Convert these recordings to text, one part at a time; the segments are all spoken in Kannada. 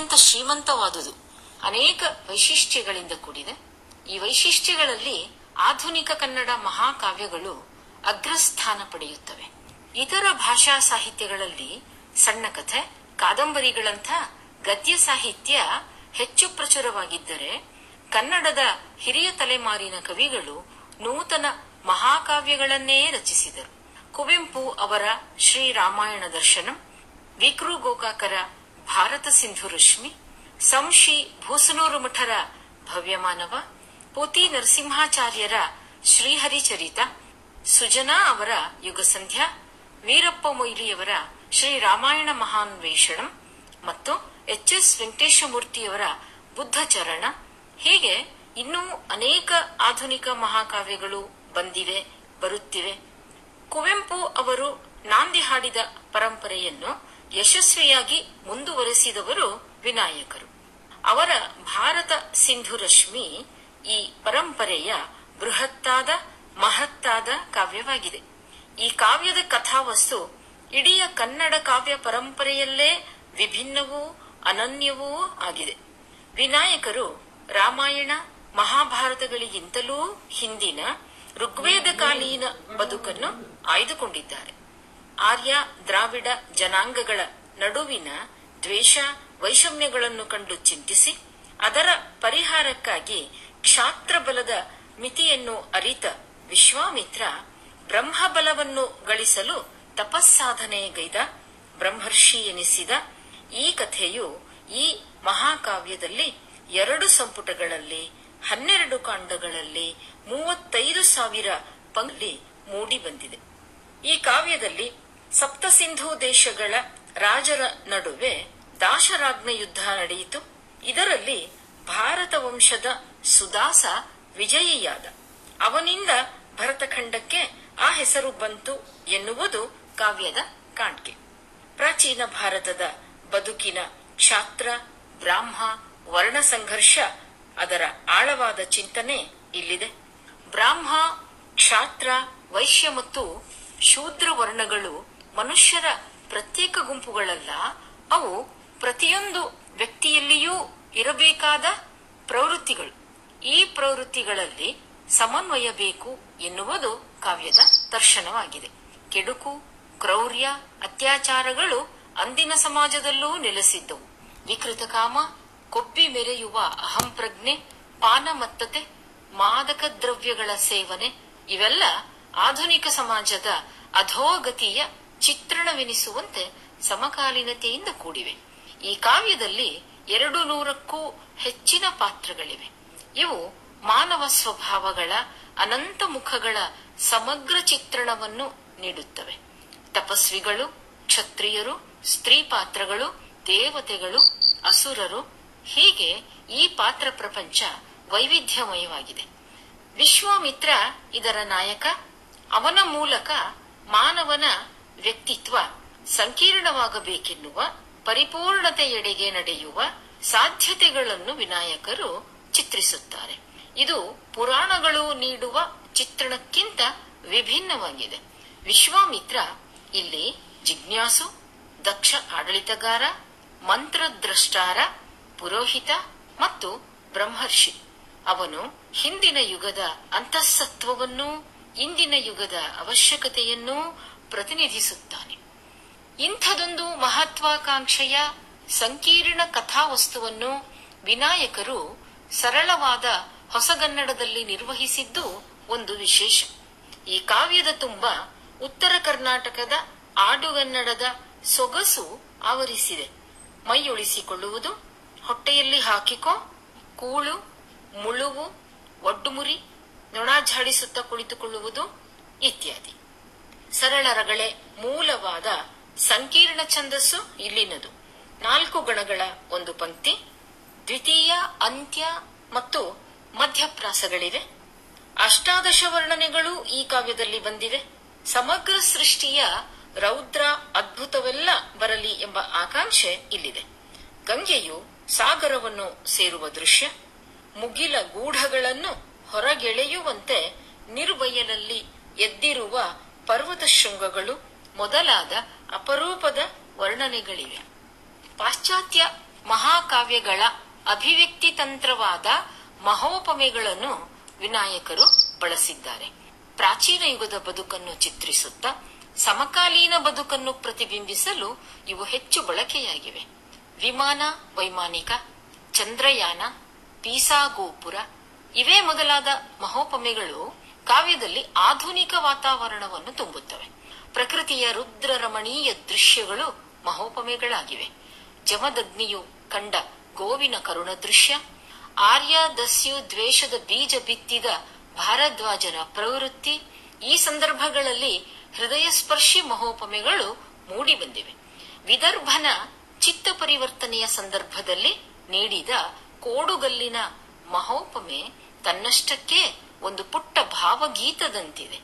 ಅತ್ಯಂತ ಶ್ರೀಮಂತವಾದುದು. ಅನೇಕ ವೈಶಿಷ್ಟ್ಯಗಳಿಂದ ಕೂಡಿದೆ. ಈ ವೈಶಿಷ್ಟ್ಯಗಳಲ್ಲಿ ಆಧುನಿಕ ಕನ್ನಡ ಮಹಾಕಾವ್ಯಗಳು ಅಗ್ರಸ್ಥಾನ ಪಡೆಯುತ್ತವೆ. ಇತರ ಭಾಷಾ ಸಾಹಿತ್ಯಗಳಲ್ಲಿ ಸಣ್ಣ ಕಥೆ, ಕಾದಂಬರಿಗಳಂಥ ಗದ್ಯ ಸಾಹಿತ್ಯ ಹೆಚ್ಚು ಪ್ರಚುರವಾಗಿದ್ದರೆ ಕನ್ನಡದ ಹಿರಿಯ ತಲೆಮಾರಿನ ಕವಿಗಳು ನೂತನ ಮಹಾಕಾವ್ಯಗಳನ್ನೇ ರಚಿಸಿದರು. ಕುವೆಂಪು ಅವರ ಶ್ರೀರಾಮಾಯಣ ದರ್ಶನಂ ವಿಕ್ರು ಗೋಕಾಕರ ಭಾರತ ಸಿಂಧು ರಶ್ಮಿ, ಸಂಶಿ ಭೂಸನೂರು ಮಠರ ಭವ್ಯಮಾನವ ಪೋತಿ ನರಸಿಂಹಾಚಾರ್ಯರ ಶ್ರೀಹರಿಚರಿತ, ಸುಜನಾ ಅವರ ಯುಗಸಂಧ್ಯಾ, ವೀರಪ್ಪ ಮೊಯ್ಲಿಯವರ ಶ್ರೀರಾಮಾಯಣ ಮಹಾನ್ವೇಷಣಂ ಮತ್ತು ಎಚ್ ಎಸ್ ವೆಂಕಟೇಶಮೂರ್ತಿಯವರ ಬುದ್ಧಚರಣ. ಹೀಗೆ ಇನ್ನೂ ಅನೇಕ ಆಧುನಿಕ ಮಹಾಕಾವ್ಯಗಳು ಬಂದಿವೆ, ಬರುತ್ತಿವೆ. ಕುವೆಂಪು ಅವರು ನಾಂದಿ ಹಾಡಿದ ಪರಂಪರೆಯನ್ನು ಯಶಸ್ವಿಯಾಗಿ ಮುಂದುವರೆಸಿದವರು ವಿನಾಯಕರು. ಅವರ ಭಾರತ ಸಿಂಧು ರಶ್ಮಿ ಈ ಪರಂಪರೆಯ ಬೃಹತ್ತಾದ, ಮಹತ್ತಾದ ಕಾವ್ಯವಾಗಿದೆ. ಈ ಕಾವ್ಯದ ಕಥಾವಸ್ತು ಇಡೀ ಕನ್ನಡ ಕಾವ್ಯ ಪರಂಪರೆಯಲ್ಲೇ ವಿಭಿನ್ನವೂ ಅನನ್ಯವೂ ಆಗಿದೆ. ವಿನಾಯಕರು ರಾಮಾಯಣ, ಮಹಾಭಾರತಗಳಿಗಿಂತಲೂ ಹಿಂದಿನ ಋಗ್ವೇದಕಾಲೀನ ಬದುಕನ್ನು ಆಯ್ದುಕೊಂಡಿದ್ದಾರೆ. ಆರ್ಯ ದ್ರಾವಿಡ ಜನಾಂಗಗಳ ನಡುವಿನ ದ್ವೇಷ ವೈಷಮ್ಯಗಳನ್ನು ಕಂಡು ಚಿಂತಿಸಿ, ಅದರ ಪರಿಹಾರಕ್ಕಾಗಿ ಕ್ಷಾತ್ರ ಬಲದ ಮಿತಿಯನ್ನು ಅರಿತ ವಿಶ್ವಾಮಿತ್ರ ಬ್ರಹ್ಮಬಲವನ್ನು ಗಳಿಸಲು ತಪಸ್ಸಾಧನೆಗೈದ ಬ್ರಹ್ಮರ್ಷಿ ಎನಿಸಿದ ಈ ಕಥೆಯು ಈ ಮಹಾಕಾವ್ಯದಲ್ಲಿ ಎರಡು ಸಂಪುಟಗಳಲ್ಲಿ, ಹನ್ನೆರಡು ಕಾಂಡಗಳಲ್ಲಿ, ಮೂವತ್ತೈದು ಸಾವಿರ ಪಂಕ್ತಿ ಮೂಡಿ ಬಂದಿದೆ. ಈ ಕಾವ್ಯದಲ್ಲಿ ಸಪ್ತಸಿಂಧು ದೇಶಗಳ ರಾಜರ ನಡುವೆ ದಾಶರಾಜ್ಞ ಯುದ್ಧ ನಡೆಯಿತು. ಇದರಲ್ಲಿ ಭಾರತ ವಂಶದ ಸುದಾಸ ವಿಜಯಿಯಾದ. ಅವನಿಂದ ಭರತಖಂಡಕ್ಕೆ ಆ ಹೆಸರು ಬಂತು ಎನ್ನುವುದು ಕಾವ್ಯದ ಕಾಣ್ಕೆ. ಪ್ರಾಚೀನ ಭಾರತದ ಬದುಕಿನ ಕ್ಷಾತ್ರ, ಬ್ರಾಹ್ಮ, ವರ್ಣ ಸಂಘರ್ಷ ಅದರ ಆಳವಾದ ಚಿಂತನೆ ಇಲ್ಲಿದೆ. ಬ್ರಾಹ್ಮ, ಕ್ಷಾತ್ರ, ವೈಶ್ಯ ಮತ್ತು ಶೂದ್ರ ವರ್ಣಗಳು ಮನುಷ್ಯರ ಪ್ರತ್ಯೇಕ ಗುಂಪುಗಳಲ್ಲ, ಅವು ಪ್ರತಿಯೊಂದು ವ್ಯಕ್ತಿಯಲ್ಲಿಯೂ ಇರಬೇಕಾದ ಪ್ರವೃತ್ತಿಗಳು. ಈ ಪ್ರವೃತ್ತಿಗಳಲ್ಲಿ ಸಮನ್ವಯ ಬೇಕು ಎನ್ನುವುದು ಕಾವ್ಯದ ದರ್ಶನವಾಗಿದೆ. ಕೆಡುಕು, ಕ್ರೌರ್ಯ, ಅತ್ಯಾಚಾರಗಳು ಅಂದಿನ ಸಮಾಜದಲ್ಲೂ ನೆಲೆಸಿದ್ದವು. ವಿಕೃತ ಕಾಮ, ಕೊಬ್ಬಿ ಮೆರೆಯುವ ಅಹಂಪ್ರಜ್ಞೆ, ಪಾನಮತ್ತತೆ, ಮಾದಕ ದ್ರವ್ಯಗಳ ಸೇವನೆ, ಇವೆಲ್ಲ ಆಧುನಿಕ ಸಮಾಜದ ಅಧೋಗತಿಯ ಚಿತ್ರಣವೆನಿಸುವಂತೆ ಸಮಕಾಲೀನತೆಯಿಂದ ಕೂಡಿವೆ. ಈ ಕಾವ್ಯದಲ್ಲಿ ಎರಡು ನೂರಕ್ಕೂ ಹೆಚ್ಚಿನ ಪಾತ್ರಗಳಿವೆ. ಇವು ಮಾನವ ಸ್ವಭಾವಗಳ ಅನಂತ ಮುಖಗಳ ಸಮಗ್ರ ಚಿತ್ರಣವನ್ನು ನೀಡುತ್ತವೆ. ತಪಸ್ವಿಗಳು, ಕ್ಷತ್ರಿಯರು, ಸ್ತ್ರೀ ಪಾತ್ರಗಳು, ದೇವತೆಗಳು, ಅಸುರರು, ಹೀಗೆ ಈ ಪಾತ್ರ ಪ್ರಪಂಚ ವೈವಿಧ್ಯಮಯವಾಗಿದೆ. ವಿಶ್ವಾಮಿತ್ರ ಇದರ ನಾಯಕ, ಅವನ ಮೂಲಕ ಮಾನವನ ವ್ಯಕ್ತಿತ್ವ ಸಂಕೀರ್ಣವಾಗಬೇಕೆನ್ನುವ ಪರಿಪೂರ್ಣತೆಯೆಡೆಗೆ ನಡೆಯುವ ಸಾಧ್ಯತೆಗಳನ್ನು ವಿನಾಯಕರು ಚಿತ್ರಿಸುತ್ತಾರೆ. ಇದು ಪುರಾಣಗಳು ನೀಡುವ ಚಿತ್ರಣಕ್ಕಿಂತ ವಿಭಿನ್ನವಾಗಿದೆ. ವಿಶ್ವಾಮಿತ್ರ ಇಲ್ಲಿ ಜಿಜ್ಞಾಸು, ದಕ್ಷ ಆಡಳಿತಗಾರ, ಮಂತ್ರದ್ರಷ್ಟಾರ, ಪುರೋಹಿತ ಮತ್ತು ಬ್ರಹ್ಮರ್ಷಿ. ಅವನು ಹಿಂದಿನ ಯುಗದ ಅಂತಃಸತ್ವವನ್ನೂ, ಇಂದಿನ ಯುಗದ ಅವಶ್ಯಕತೆಯನ್ನೂ ಪ್ರತಿನಿಧಿಸುತ್ತಾನೆ. ಇಂಥದೊಂದು ಮಹತ್ವಾಕಾಂಕ್ಷೆಯ ಸಂಕೀರ್ಣ ಕಥಾವಸ್ತುವನ್ನು ವಿನಾಯಕರು ಸರಳವಾದ ಹೊಸಗನ್ನಡದಲ್ಲಿ ನಿರ್ವಹಿಸಿದ್ದು ಒಂದು ವಿಶೇಷ. ಈ ಕಾವ್ಯದ ತುಂಬ ಉತ್ತರ ಕರ್ನಾಟಕದ ಆಡುಗನ್ನಡದ ಸೊಗಸು ಆವರಿಸಿದೆ. ಮೈಯೊಳಿಸಿಕೊಳ್ಳುವುದು, ಹೊಟ್ಟೆಯಲ್ಲಿ ಹಾಕಿಕೋ, ಕೂಳು, ಮುಳುವು, ಒಡ್ಡುಮುರಿ ಝಾಡಿಸುತ್ತ ಕುಳಿತುಕೊಳ್ಳುವುದು ಇತ್ಯಾದಿ. ಸರಳ ರಗಳೆ ಮೂಲವಾದ ಸಂಕೀರ್ಣ ಛಂದಸ್ಸು ಇಲ್ಲಿನದು. ನಾಲ್ಕು ಗಣಗಳ ಒಂದು ಪಂಕ್ತಿ, ದ್ವಿತೀಯ, ಅಂತ್ಯ ಮತ್ತು ಮಧ್ಯಪ್ರಾಸಗಳಿವೆ. ಅಷ್ಟಾದಶ ವರ್ಣನೆಗಳು ಈ ಕಾವ್ಯದಲ್ಲಿ ಬಂದಿವೆ. ಸಮಗ್ರ ಸೃಷ್ಟಿಯ ರೌದ್ರ ಅದ್ಭುತವೆಲ್ಲ ಬರಲಿ ಎಂಬ ಆಕಾಂಕ್ಷೆ ಇಲ್ಲಿದೆ. ಗಂಗೆಯು ಸಾಗರವನ್ನು ಸೇರುವ ದೃಶ್ಯ, ಮುಗಿಲ ಗೂಢಗಳನ್ನು ಹೊರಗೆಳೆಯುವಂತೆ ನಿರ್ವಯಲಲ್ಲಿ ಎದ್ದಿರುವ ಪರ್ವತ ಶೃಂಗಗಳು ಮೊದಲಾದ ಅಪರೂಪದ ವರ್ಣನೆಗಳಿವೆ. ಪಾಶ್ಚಾತ್ಯ ಮಹಾಕಾವ್ಯಗಳ ಅಭಿವ್ಯಕ್ತಿ ತಂತ್ರವಾದ ಮಹೋಪಮೆಗಳನ್ನು ವಿನಾಯಕರು ಬಳಸಿದ್ದಾರೆ. ಪ್ರಾಚೀನ ಯುಗದ ಬದುಕನ್ನು ಚಿತ್ರಿಸುತ್ತಾ ಸಮಕಾಲೀನ ಬದುಕನ್ನು ಪ್ರತಿಬಿಂಬಿಸಲು ಇವು ಹೆಚ್ಚು ಬಳಕೆಯಾಗಿವೆ. ವಿಮಾನ, ವೈಮಾನಿಕ, ಚಂದ್ರಯಾನ, ಪೀಸಾ ಗೋಪುರ ಇವೇ ಮೊದಲಾದ ಮಹೋಪಮೆಗಳು ಕಾವ್ಯದಲ್ಲಿ ಆಧುನಿಕ ವಾತಾವರಣವನ್ನು ತುಂಬುತ್ತವೆ. ಪ್ರಕೃತಿಯ ರುದ್ರ ರಮಣೀಯ ದೃಶ್ಯಗಳು ಮಹೋಪಮೆಗಳಾಗಿವೆ. ಜಮದಗ್ನಿಯು ಕಂಡ ಗೋವಿನ ಕರುಣ ದೃಶ್ಯ ಆರ್ಯ ದಸ್ಯು ದ್ವೇಷದ ಬೀಜ ಬಿತ್ತಿದ ಭಾರದ್ವಾಜರ ಪ್ರವೃತ್ತಿ, ಈ ಸಂದರ್ಭಗಳಲ್ಲಿ ಹೃದಯ ಸ್ಪರ್ಶಿ ಮಹೋಪಮೆಗಳು ಮೂಡಿಬಂದಿವೆ ವಿದರ್ಭನ ಚಿತ್ತ ಪರಿವರ್ತನೆಯ ಸಂದರ್ಭದಲ್ಲಿ ನೀಡಿದ ಕೋಡುಗಲ್ಲಿನ ಮಹೋಪಮೆ ತನ್ನಷ್ಟಕ್ಕೆ ಒಂದು ಪುಟ್ಟ ಭಾವಗೀತದಂತಿದೆ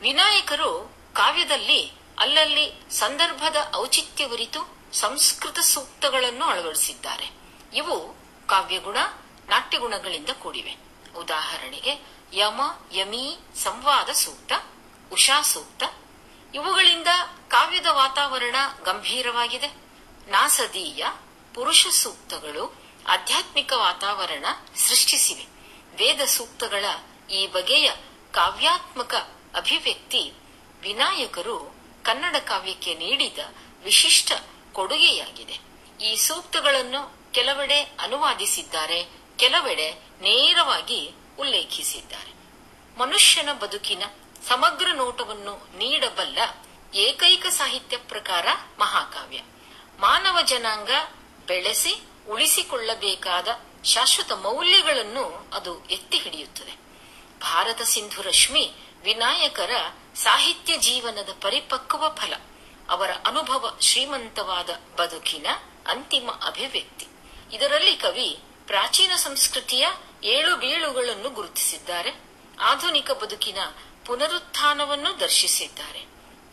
ವಿನಾಯಕರು ಕಾವ್ಯದಲ್ಲಿ ಅಲ್ಲಲ್ಲಿ ಸಂದರ್ಭದ ಔಚಿತ್ಯವರಿತು ಸಂಸ್ಕೃತ ಸೂಕ್ತಗಳನ್ನು ಅಳವಡಿಸಿದ್ದಾರೆ. ಇವು ಕಾವ್ಯಗುಣ, ನಾಟ್ಯಗುಣಗಳಿಂದ ಕೂಡಿವೆ. ಉದಾಹರಣೆಗೆ ಯಮ, ಯಮಿ, ಸಂವಾದ ಸೂಕ್ತ, ಉಷಾ ಸೂಕ್ತ. ಇವುಗಳಿಂದ ಕಾವ್ಯದ ವಾತಾವರಣ ಗಂಭೀರವಾಗಿದೆ. ನಾಸದೀಯ, ಪುರುಷ ಸೂಕ್ತಗಳು, ಆಧ್ಯಾತ್ಮಿಕ ವಾತಾವರಣ ಸೃಷ್ಟಿಸಿವೆ. ವೇದ ಸೂಕ್ತಗಳ ಈ ಬಗೆಯ ಕಾವ್ಯಾತ್ಮಕ ಅಭಿವ್ಯಕ್ತಿ ವಿನಾಯಕರು ಕನ್ನಡ ಕಾವ್ಯಕ್ಕೆ ನೀಡಿದ ವಿಶಿಷ್ಟ ಕೊಡುಗೆಯಾಗಿದೆ. ಈ ಸೂಕ್ತಗಳನ್ನು ಕೆಲವೆಡೆ ಅನುವಾದಿಸಿದ್ದಾರೆ, ಕೆಲವೆಡೆ ನೇರವಾಗಿ ಉಲ್ಲೇಖಿಸಿದ್ದಾರೆ. ಮನುಷ್ಯನ ಬದುಕಿನ ಸಮಗ್ರ ನೋಟವನ್ನು ನೀಡಬಲ್ಲ ಏಕೈಕ ಸಾಹಿತ್ಯ ಪ್ರಕಾರ ಮಹಾಕಾವ್ಯ. ಮಾನವ ಜನಾಂಗ ಬೆಳೆಸಿ ಉಳಿಸಿಕೊಳ್ಳಬೇಕಾದ ಶಾಶ್ವತ ಮೌಲ್ಯಗಳನ್ನು ಅದು ಎತ್ತಿ ಹಿಡಿಯುತ್ತದೆ. ಭಾರತ ಸಿಂಧು ರಶ್ಮಿ ವಿನಾಯಕರ ಸಾಹಿತ್ಯ ಜೀವನದ ಪರಿಪಕ್ವ ಫಲ. ಅವರ ಅನುಭವ ಶ್ರೀಮಂತವಾದ ಬದುಕಿನ ಅಂತಿಮ ಅಭಿವ್ಯಕ್ತಿ. ಇದರಲ್ಲಿ ಕವಿ ಪ್ರಾಚೀನ ಸಂಸ್ಕೃತಿಯ ಏಳು ಬೀಳುಗಳನ್ನು ಗುರುತಿಸಿದ್ದಾರೆ. ಆಧುನಿಕ ಬದುಕಿನ ಪುನರುತ್ಥಾನವನ್ನು ದರ್ಶಿಸಿದ್ದಾರೆ.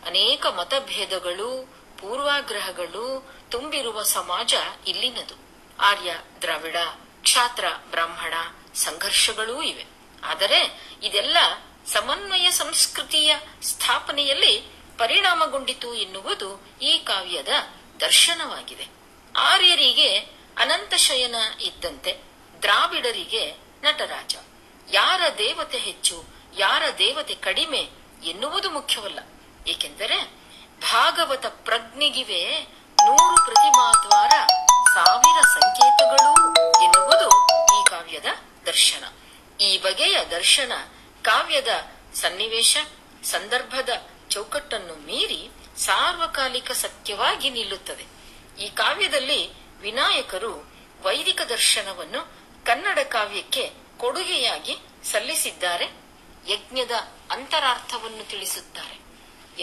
ಅನೇಕ ಮತಭೇದಗಳು, ಪೂರ್ವಾಗ್ರಹಗಳು ತುಂಬಿರುವ ಸಮಾಜ ಇಲ್ಲಿನದು. ಆರ್ಯ ದ್ರಾವಿಡ, ಕ್ಷಾತ್ರ ಬ್ರಾಹ್ಮಣ, ಸಂಘರ್ಷಗಳೂ ಇವೆ. ಆದರೆ ಇದೆಲ್ಲ ಸಮನ್ವಯ ಸಂಸ್ಕೃತಿಯ ಸ್ಥಾಪನೆಯಲ್ಲಿ ಪರಿಣಾಮಗೊಂಡಿತು ಎನ್ನುವುದು ಈ ಕಾವ್ಯದ ದರ್ಶನವಾಗಿದೆ. ಆರ್ಯರಿಗೆ ಅನಂತ ಶಯನ ಇದ್ದಂತೆ ದ್ರಾವಿಡರಿಗೆ ನಟರಾಜ. ಯಾರ ದೇವತೆ ಹೆಚ್ಚು, ಯಾರ ದೇವತೆ ಕಡಿಮೆ ಎನ್ನುವುದು ಮುಖ್ಯವಲ್ಲ. ಏಕೆಂದರೆ ಭಾಗವತ ಪ್ರಜ್ಞೆಗಿವೆ ನೂರು ಪ್ರತಿಮಾದ್ವಾರ ಸಾವಿರ ಸಂಕೇತಗಳು ಎನ್ನುವುದು ಈ ಕಾವ್ಯದ ದರ್ಶನ. ಈ ಬಗೆಯ ದರ್ಶನ ಕಾವ್ಯದ ಸನ್ನಿವೇಶ, ಸಂದರ್ಭದ ಚೌಕಟ್ಟನ್ನು ಮೀರಿ ಸಾರ್ವಕಾಲಿಕ ಸತ್ಯವಾಗಿ ನಿಲ್ಲುತ್ತದೆ. ಈ ಕಾವ್ಯದಲ್ಲಿ ವಿನಾಯಕರು ವೈದಿಕ ದರ್ಶನವನ್ನು ಕನ್ನಡ ಕಾವ್ಯಕ್ಕೆ ಕೊಡುಗೆಯಾಗಿ ಸಲ್ಲಿಸಿದ್ದಾರೆ. ಯಜ್ಞದ ಅಂತರಾರ್ಥವನ್ನು ತಿಳಿಸುತ್ತಾರೆ.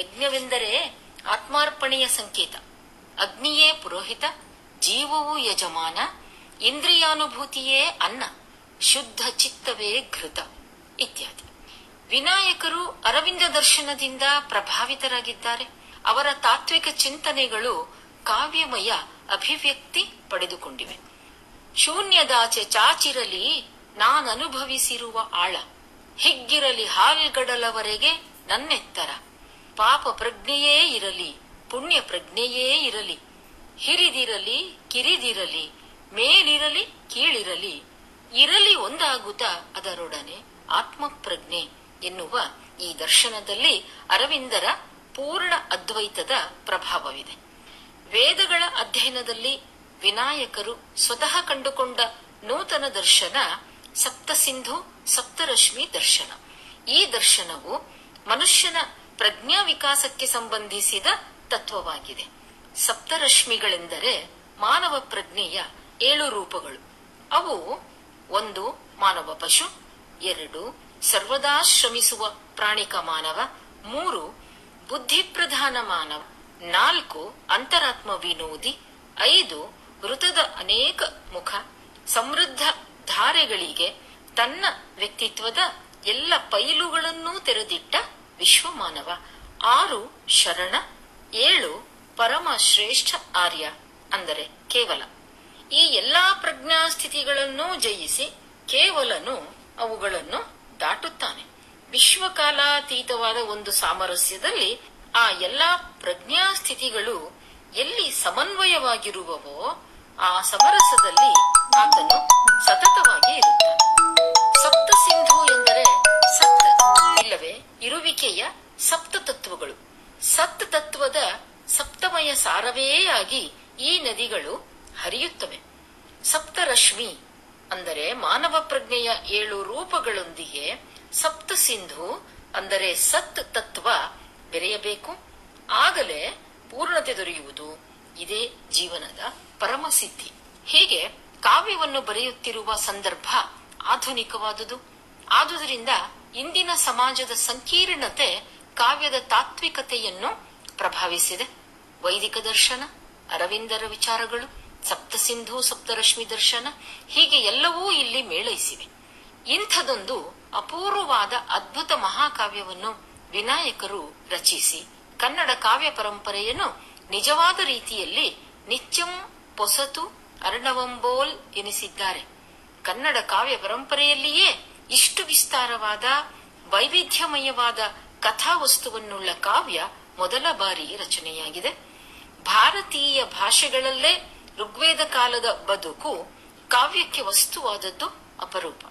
ಯಜ್ಞವೆಂದರೆ ಆತ್ಮಾರ್ಪಣೆಯ ಸಂಕೇತ. ಅಗ್ನಿಯೇ ಪುರೋಹಿತ, ಜೀವವು ಯಜಮಾನ, ಇಂದ್ರಿಯಾನುಭೂತಿಯೇ ಅನ್ನ. ಶುದ್ಧ ಚಿತ್ತವೇ ಘೃತ ಇತ್ಯಾದಿ. ವಿನಾಯಕರು ಅರವಿಂದ ದರ್ಶನದಿಂದ ಪ್ರಭಾವಿತರಾಗಿದ್ದಾರೆ. ಅವರ ತಾತ್ವಿಕ ಚಿಂತನೆಗಳು ಕಾವ್ಯಮಯ ಅಭಿವ್ಯಕ್ತಿ ಪಡೆದುಕೊಂಡಿವೆ. ಶೂನ್ಯದಾಚೆ ಚಾಚಿರಲಿ ನಾನನುಭವಿಸಿರುವ ಆಳ. ಹಿಗ್ಗಿರಲಿ ಹಾಲ್ಗಡಲವರೆಗೆ ನನ್ನೆತ್ತರ. ಪಾಪ ಪ್ರಜ್ಞೆಯೇ ಇರಲಿ, ಪುಣ್ಯ ಪ್ರಜ್ಞೆಯೇ ಇರಲಿ. ಹಿರಿದಿರಲಿ ಕಿರಿದಿರಲಿ, ಮೇಲಿರಲಿ ಕೀಳಿರಲಿ ಇರಲಿ ಒಂದಾಗುತ್ತ ಅದರೊಡನೆ ಆತ್ಮಪ್ರಜ್ಞೆ ಎನ್ನುವ ಈ ದರ್ಶನದಲ್ಲಿ ಅರವಿಂದರ ಪೂರ್ಣ ಅದ್ವೈತದ ಪ್ರಭಾವವಿದೆ. ವೇದಗಳ ಅಧ್ಯಯನದಲ್ಲಿ ವಿನಾಯಕರು ಸ್ವತಃ ಕಂಡುಕೊಂಡ ನೂತನ ದರ್ಶನ ಸಪ್ತಸಿಂಧು, ಸಪ್ತರಶ್ಮಿ ದರ್ಶನ. ಈ ದರ್ಶನವು ಮನುಷ್ಯನ ಪ್ರಜ್ಞಾ ವಿಕಾಸಕ್ಕೆ ಸಂಬಂಧಿಸಿದ ತತ್ವವಾಗಿದೆ. ಸಪ್ತರಶ್ಮಿಗಳೆಂದರೆ ಮಾನವ ಪ್ರಜ್ಞೆಯ ಏಳು ರೂಪಗಳು. ಅವು ಒಂದು ಮಾನವ ಪಶು, ಎರಡು ಸರ್ವದಾ ಶ್ರಮಿಸುವ ಪ್ರಾಣಿಕ ಮಾನವ, ಮೂರು ಬುದ್ಧಿಪ್ರಧಾನ ಮಾನವ, ನಾಲ್ಕು ಅಂತರಾತ್ಮ ವಿನೋದಿ, ಐದು ವೃತದ ಅನೇಕ ಮುಖ, ಸಮೃದ್ಧ ಧಾರೆಗಳಿಗೆ ತನ್ನ ವ್ಯಕ್ತಿತ್ವದ ಎಲ್ಲ ಪೈಲುಗಳನ್ನೂ ತೆರೆದಿಟ್ಟ ವಿಶ್ವ ಮಾನವ, ಆರು ಶರಣ, ಏಳು ಪರಮ ಶ್ರೇಷ್ಠ ಆರ್ಯ, ಅಂದರೆ ಕೇವಲ ಈ ಎಲ್ಲಾ ಪ್ರಜ್ಞಾ ಸ್ಥಿತಿಗಳನ್ನು ಜಯಿಸಿ ಕೇವಲನು ಅವುಗಳನ್ನು ದಾಟುತ್ತಾನೆ. ವಿಶ್ವಕಾಲಾತೀತವಾದ ಒಂದು ಸಾಮರಸ್ಯದಲ್ಲಿ ಆ ಎಲ್ಲಾ ಪ್ರಜ್ಞಾ ಸ್ಥಿತಿಗಳು ಎಲ್ಲಿ ಸಮನ್ವಯವಾಗಿರುವವೋ ಆ ಸಮರಸದಲ್ಲಿ ಆತನು ಸತತವಾಗಿ ಇರುತ್ತಾನೆ. ಸಪ್ತ ಸಿಂಧು ಎಂದರೆ ಸತ್ ಇಲ್ಲವೇ, ಇರುವಿಕೆಯ ಸಪ್ತ ತತ್ವಗಳು ಸತ್ ತತ್ವದ ಸಪ್ತಮಯ ಸಾರವೇ ಆಗಿ ಈ ನದಿಗಳು ಹರಿಯುತ್ತವೆ. ಸಪ್ತರಶ್ಮಿ ಅಂದರೆ ಮಾನವ ಪ್ರಜ್ಞೆಯ ಏಳು ರೂಪಗಳೊಂದಿಗೆ ಸಪ್ತ ಸಿಂಧು ಅಂದರೆ ಸತ್ ತತ್ವ ಬೆರೆಯಬೇಕು. ಆಗಲೇ ಪೂರ್ಣತೆ ದೊರೆಯುವುದು ಇದೇ ಜೀವನದ ಪರಮಸಿದ್ಧಿ ಹೀಗೆ ಕಾವ್ಯವನ್ನು ಬರೆಯುತ್ತಿರುವ ಸಂದರ್ಭ ಆಧುನಿಕವಾದುದು. ಆದುದರಿಂದ ಇಂದಿನ ಸಮಾಜದ ಸಂಕೀರ್ಣತೆ ಕಾವ್ಯದ ತಾತ್ವಿಕತೆಯನ್ನು ಪ್ರಭಾವಿಸಿದೆ. ವೈದಿಕ ದರ್ಶನ, ಅರವಿಂದರ ವಿಚಾರಗಳು ಸಪ್ತ ಸಿಂಧು ಸಪ್ತರಶ್ಮಿ ದರ್ಶನ ಹೀಗೆ ಎಲ್ಲವೂ ಇಲ್ಲಿ ಮೇಳೈಸಿವೆ. ಇಂಥದೊಂದು ಅಪೂರ್ವವಾದ ಅದ್ಭುತ ಮಹಾಕಾವ್ಯವನ್ನು ವಿನಾಯಕರು ರಚಿಸಿ ಕನ್ನಡ ಕಾವ್ಯ ಪರಂಪರೆಯನ್ನು ನಿಜವಾದ ರೀತಿಯಲ್ಲಿ ನಿತ್ಯಂ ಪೊಸತು ಅರ್ಣವಂಬೋಲ್ ಎನಿಸಿದ್ದಾರೆ. ಕನ್ನಡ ಕಾವ್ಯ ಪರಂಪರೆಯಲ್ಲಿಯೇ ಇಷ್ಟು ವಿಸ್ತಾರವಾದ, ವೈವಿಧ್ಯಮಯವಾದ ಕಥಾವಸ್ತುವನ್ನುಳ್ಳ ಕಾವ್ಯ ಮೊದಲ ಬಾರಿ ರಚನೆಯಾಗಿದೆ. ಭಾರತೀಯ ಭಾಷೆಗಳಲ್ಲೇ ಋಗ್ವೇದ ಕಾಲದ ಬದುಕು ಕಾವ್ಯಕ್ಕೆ ವಸ್ತುವಾದದ್ದು ಅಪರೂಪ.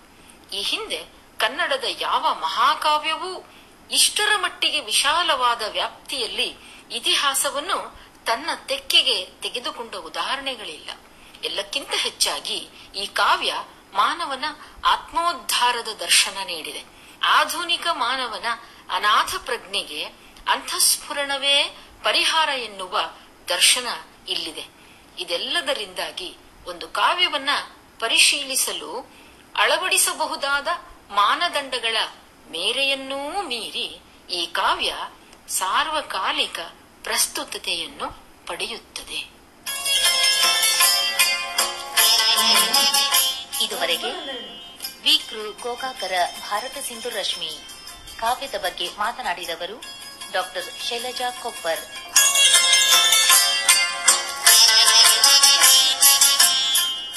ಈ ಹಿಂದೆ ಕನ್ನಡದ ಯಾವ ಮಹಾಕಾವ್ಯವೂ ಇಷ್ಟರ ಮಟ್ಟಿಗೆ ವಿಶಾಲವಾದ ವ್ಯಾಪ್ತಿಯಲ್ಲಿ ಇತಿಹಾಸವನ್ನು ತನ್ನ ತೆಕ್ಕೆಗೆ ತೆಗೆದುಕೊಂಡ ಉದಾಹರಣೆಗಳಿಲ್ಲ. ಎಲ್ಲಕ್ಕಿಂತ ಹೆಚ್ಚಾಗಿ ಈ ಕಾವ್ಯ ಮಾನವನ ಆತ್ಮೋದ್ಧಾರದ ದರ್ಶನ ನೀಡಿದೆ. ಆಧುನಿಕ ಮಾನವನ ಅನಾಥ ಪ್ರಜ್ಞೆಗೆ ಅಂತಃಸ್ಫುರಣವೇ ಪರಿಹಾರ ಎನ್ನುವ ದರ್ಶನ ಇಲ್ಲಿದೆ. ಇದೆಲ್ಲದರಿಂದಾಗಿ ಒಂದು ಕಾವ್ಯವನ್ನ ಪರಿಶೀಲಿಸಲು ಅಳವಡಿಸಬಹುದಾದ ಮಾನದಂಡಗಳ ಮೇರೆಯನ್ನೂ ಮೀರಿ ಈ ಕಾವ್ಯ ಸಾರ್ವಕಾಲಿಕ ಪ್ರಸ್ತುತತೆಯನ್ನು ಪಡೆಯುತ್ತದೆ. ಇದುವರೆಗೆ ವಿಕೃ ಗೋಕಾಕರ ಭಾರತ ಸಿಂಧು ರಶ್ಮಿ ಕಾವ್ಯದ ಬಗ್ಗೆ ಮಾತನಾಡಿದವರು ಡಾಕ್ಟರ್ ಶೈಲಜಾ ಕೊಪ್ಪರ್.